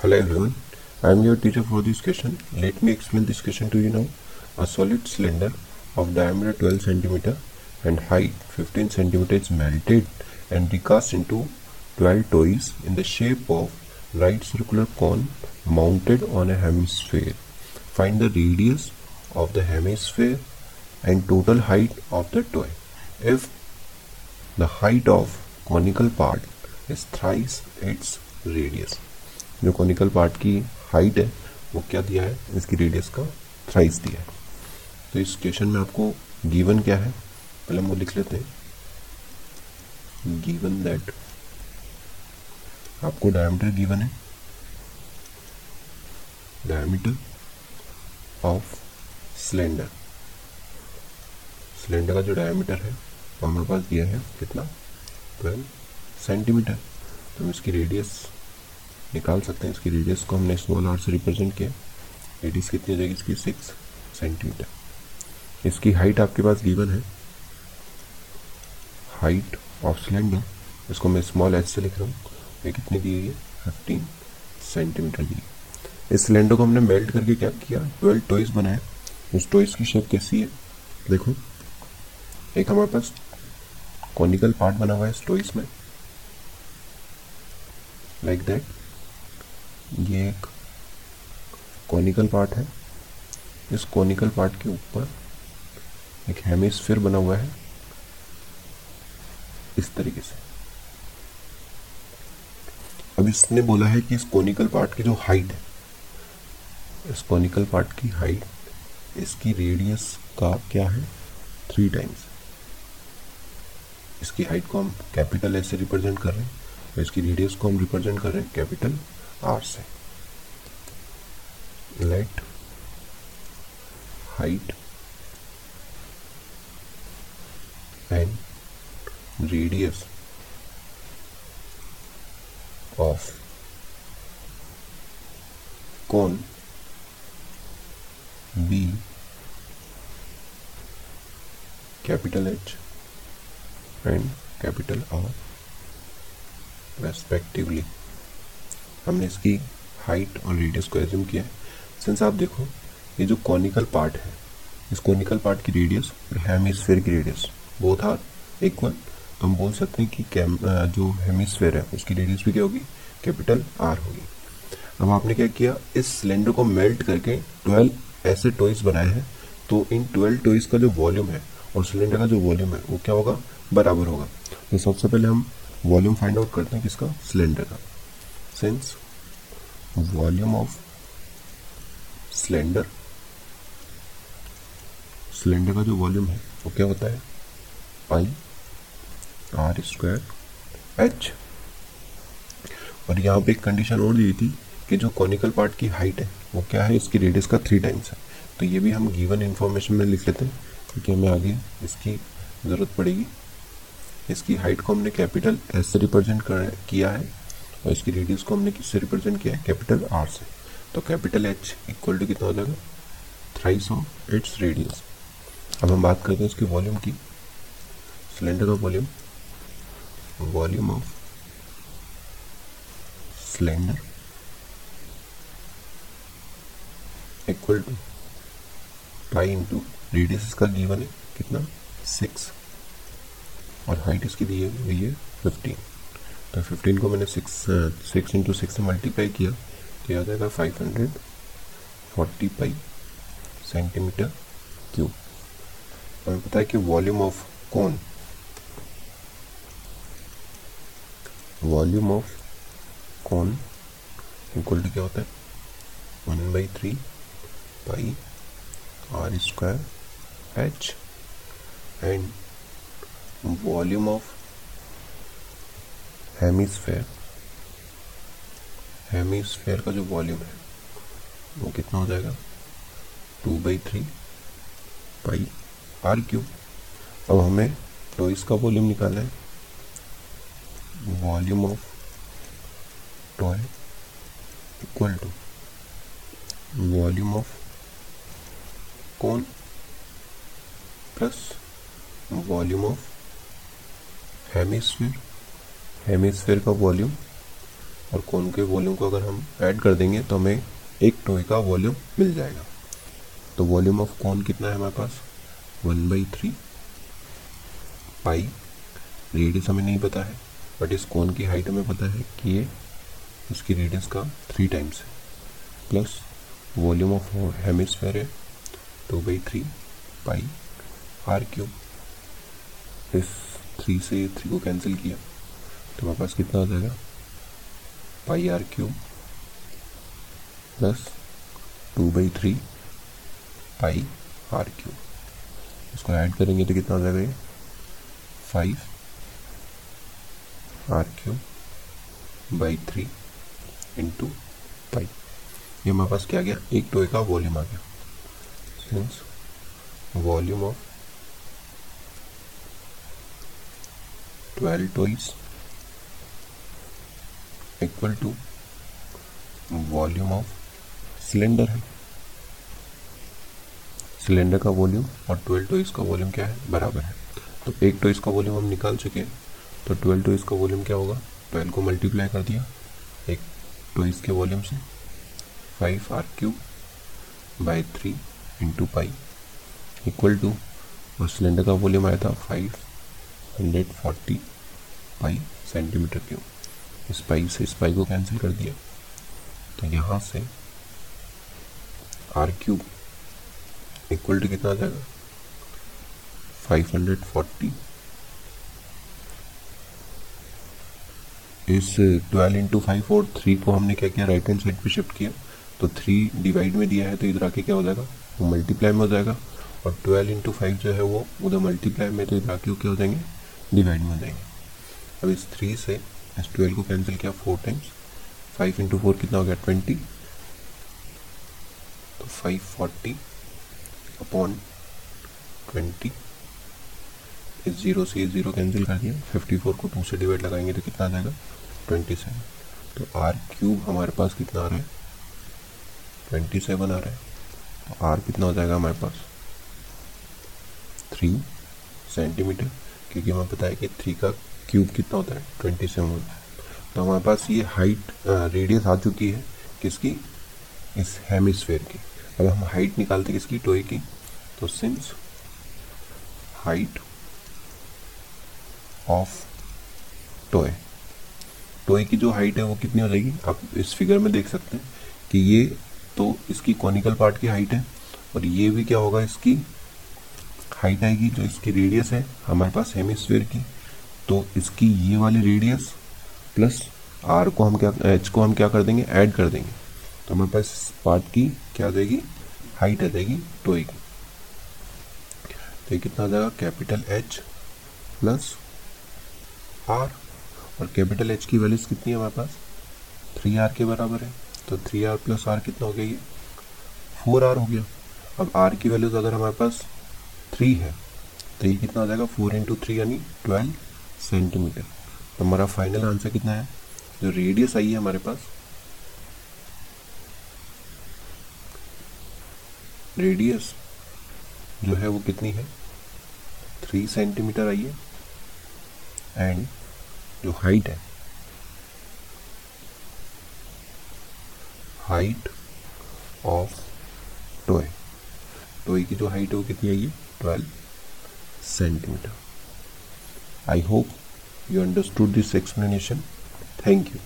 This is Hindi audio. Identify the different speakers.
Speaker 1: Hello everyone, I am your teacher for this question. Let me explain this question to you now. A solid cylinder of diameter 12 cm and height 15 cm is melted and recast into 12 toys in the shape of right circular cone mounted on a hemisphere. Find the radius of the hemisphere and total height of the toy. If the height of conical part is thrice its radius. जो कॉनिकल पार्ट की हाइट है, वो क्या दिया है? इसकी रेडियस का थ्राइस दिया है। तो इस क्वेश्चन में आपको गिवन क्या है? पहले हम वो लिख लेते हैं। गिवन दैट आपको डायमीटर गिवन है। डायमीटर ऑफ़ सिलेंडर सिलेंडर का जो डायमीटर है हमारे पास दिया है कितना? ट्वेल्व सेंटीमीटर तो हम इसकी रेडियस निकाल सकते हैं। इसकी रेडियस को हमने स्मॉल आर से रिप्रेजेंट किया रेडियस कितनी हो जाएगी? इसकी सिक्स सेंटीमीटर इसकी हाइट आपके पास गिवन है। हाइट ऑफ़ सिलेंडर इसको मैं स्मॉल एच से लिख रहा हूँ। ये कितनी दी गई है? फिफ्टीन सेंटीमीटर दी इस सिलेंडर को हमने मेल्ट करके क्या किया? ट्वेल्व टॉयज बनाया उस टॉयज की शेप कैसी है? देखो। एक हमारे पास कॉनिकल पार्ट बना हुआ है इस टॉयज में। लाइक like दैट ये एक कॉनिकल पार्ट है। इस कॉनिकल पार्ट के ऊपर एक हेमिस्फीयर बना हुआ है। इस तरीके से। अब इसने बोला है कि इस कॉनिकल पार्ट की जो हाइट है, इस कॉनिकल पार्ट की हाइट इसकी रेडियस का क्या है? थ्री टाइम्स इसकी हाइट को हम कैपिटल एस से रिप्रेजेंट कर रहे हैं, और इसकी रेडियस को हम रिप्रेजेंट कर रहे हैं कैपिटल आर से। Let height and radius of कौन be capital H and capital R respectively हमने इसकी हाइट और रेडियस को एज्यूम किया है। सिंस आप देखो, ये जो कॉनिकल पार्ट है, इस कॉनिकल पार्ट की रेडियस और हेमिस्फेयर की रेडियस बोथ आर इक्वल तो हम बोल सकते हैं कि कैम जो हेमिस्फेयर है, उसकी रेडियस भी क्या होगी? कैपिटल आर होगी। अब आपने क्या किया? इस सिलेंडर को मेल्ट करके ट्वेल्व ऐसे टॉयज बनाए हैं। तो इन ट्वेल्व टॉयज का जो वॉल्यूम है और सिलेंडर का जो वॉल्यूम है, वो क्या होगा? बराबर होगा। तो सबसे पहले हम वॉल्यूम फाइंड आउट करते हैं किसका? सिलेंडर का। Since volume of cylinder cylinder का जो वॉल्यूम है, वो क्या होता है? पाई आर स्क्वायर एच और यहाँ पे एक कंडीशन और दी थी कि जो कॉनिकल पार्ट की हाइट है, वो क्या है? इसकी रेडियस का थ्री टाइम्स है। तो ये भी हम गिवन इन्फॉर्मेशन में लिख लेते हैं, क्योंकि हमें आगे इसकी ज़रूरत पड़ेगी। इसकी हाइट को हमने कैपिटल एस से रिप्रेजेंट किया है। और इसकी रेडियस को हमने किससे रिप्रेजेंट किया है? कैपिटल आर से। तो कैपिटल एच इक्वल टू कितना हो जाएगा? थ्राइस ऑफ़ इट्स रेडियस अब हम बात करते हैं इसके वॉल्यूम की। सिलेंडर का volume volume of cylinder equal to pi into radius इसका गिवन है। कितना? सिक्स और हाइट इसकी दी हुई है फिफ्टीन तो फिफ्टीन को मैंने सिक्स सिक्स इंटू सिक्स से मल्टीप्लाई किया तो आ जाएगा five hundred forty pi centimetre cube हमें पता है कि वॉल्यूम ऑफ़ कौन? वॉल्यूम ऑफ़ कौन इक्वल टू क्या होता है? One by three pi R square H and volume of hemisphere hemisphere का जो वॉल्यूम है, वो कितना हो जाएगा? Two by three pi R cube अब हमें तो इसका वॉल्यूम निकालना है। Volume of toy equal to volume of कौन plus volume of hemisphere hemisphere का वॉल्यूम और कौन के वॉल्यूम को अगर हम ऐड कर देंगे तो हमें एक टोए का वॉल्यूम मिल जाएगा। तो वॉल्यूम ऑफ़ कौन कितना है हमारे पास? One by three pi radius हमें नहीं पता है बट इस कौन की हाइट हमें पता है कि ये इसकी रेडियस का थ्री टाइम्स है। प्लस वॉल्यूम ऑफ़ हेमिस्फेयर है two by three pi R cube इस थ्री से थ्री को कैंसिल किया। तो हमारे पास कितना आ जाएगा? Pi R cube plus two by three pi R cube इसको ऐड करेंगे तो कितना हो जाएगा ये? Five R cube by three into pi. ये हमारे पास क्या गया? एक टोए का वॉल्यूम आ गया। Since volume of twelve toys equal to volume of cylinder है। सिलेंडर का वॉल्यूम और ट्वेल्व टोइस इसका वॉल्यूम क्या है? बराबर है। तो एक टू इसका वॉल्यूम हम निकाल चुके हैं। तो ट्वेल्व टू इसका वॉल्यूम क्या होगा? ट्वेल्व को मल्टीप्लाई कर दिया। एक टोइस इसके वॉल्यूम से five R cube by three into pi equal to और सिलेंडर का वॉल्यूम आया था five hundred forty pi centimetre cube pi से इस को कैंसिल कर दिया। तो यहाँ से आर क्यूब इक्वल टू कितना आ जाएगा? फाइव हंड्रेड फोर्टी इस ट्वेल्व इंटू फाइव और थ्री को हमने क्या किया? राइट हैंड साइड पे शिफ्ट किया। तो थ्री डिवाइड में दिया है तो इधर आके क्या हो जाएगा? वो मल्टीप्लाई में हो जाएगा। और ट्वेल्व इंटू फाइव जो है, वो उधर मल्टीप्लाई में तो इधर आके क्या हो जाएँगे? डिवाइड में हो जाएँगे। अब इस थ्री से इस ट्वेल्व को कैंसिल किया four times five into four कितना हो गया? ट्वेंटी तो फाइव फोर्टी अपॉन ट्वेंटी इस ज़ीरो से ये ज़ीरो कैंसिल कर दिया. फिफ्टी फोर को टू से डिवाइड लगाएँगे तो कितना आ जाएगा? ट्वेंटी सेवन तो आर क्यूब हमारे पास कितना आ रहा है? ट्वेंटी सेवन आ रहा है. तो आर कितना हो जाएगा हमारे पास? थ्री सेंटीमीटर क्योंकि हमें पता है कि थ्री का क्यूब कितना होता है ट्वेंटी सेवन होता है तो हमारे पास ये हाइट रेडियस आ चुकी है किसकी? इस हेमिस्फेयर की। अब हम हाइट निकालते किसकी? टोए की। तो since height of toy. Toy की जो हाइट है वो कितनी हो जाएगी? आप इस फिगर में देख सकते हैं कि ये तो इसकी कॉनिकल पार्ट की हाइट है और ये भी क्या होगा? इसकी हाइट आएगी जो इसकी रेडियस है हमारे पास हेमिस्फेयर की। तो इसकी ये वाली रेडियस प्लस आर को हम क्या एच को हम क्या कर देंगे? ऐड कर देंगे। तो हमारे पास पार्ट की क्या देगी? हाइट आ जाएगी टोई की। तो ये कितना आ जाएगा? कैपिटल एच प्लस आर और कैपिटल एच की वैल्यूज़ कितनी है हमारे पास? थ्री आर के बराबर है। तो थ्री आर प्लस आर कितना हो गया ये? फोर आर हो गया। अब आर की वैल्यूज़ अगर हमारे पास थ्री है तो ये कितना आ जाएगा? फोर इंटू थ्री यानी ट्वेल्व सेंटीमीटर। तो हमारा फाइनल आंसर कितना है? जो रेडियस आई है हमारे पास रेडियस जो है वो कितनी है? थ्री सेंटीमीटर आई है एंड जो हाइट है हाइट ऑफ़ टोए टोए की जो हाइट है वो कितनी आई है? Twelve centimetre I hope you understood this explanation. Thank you.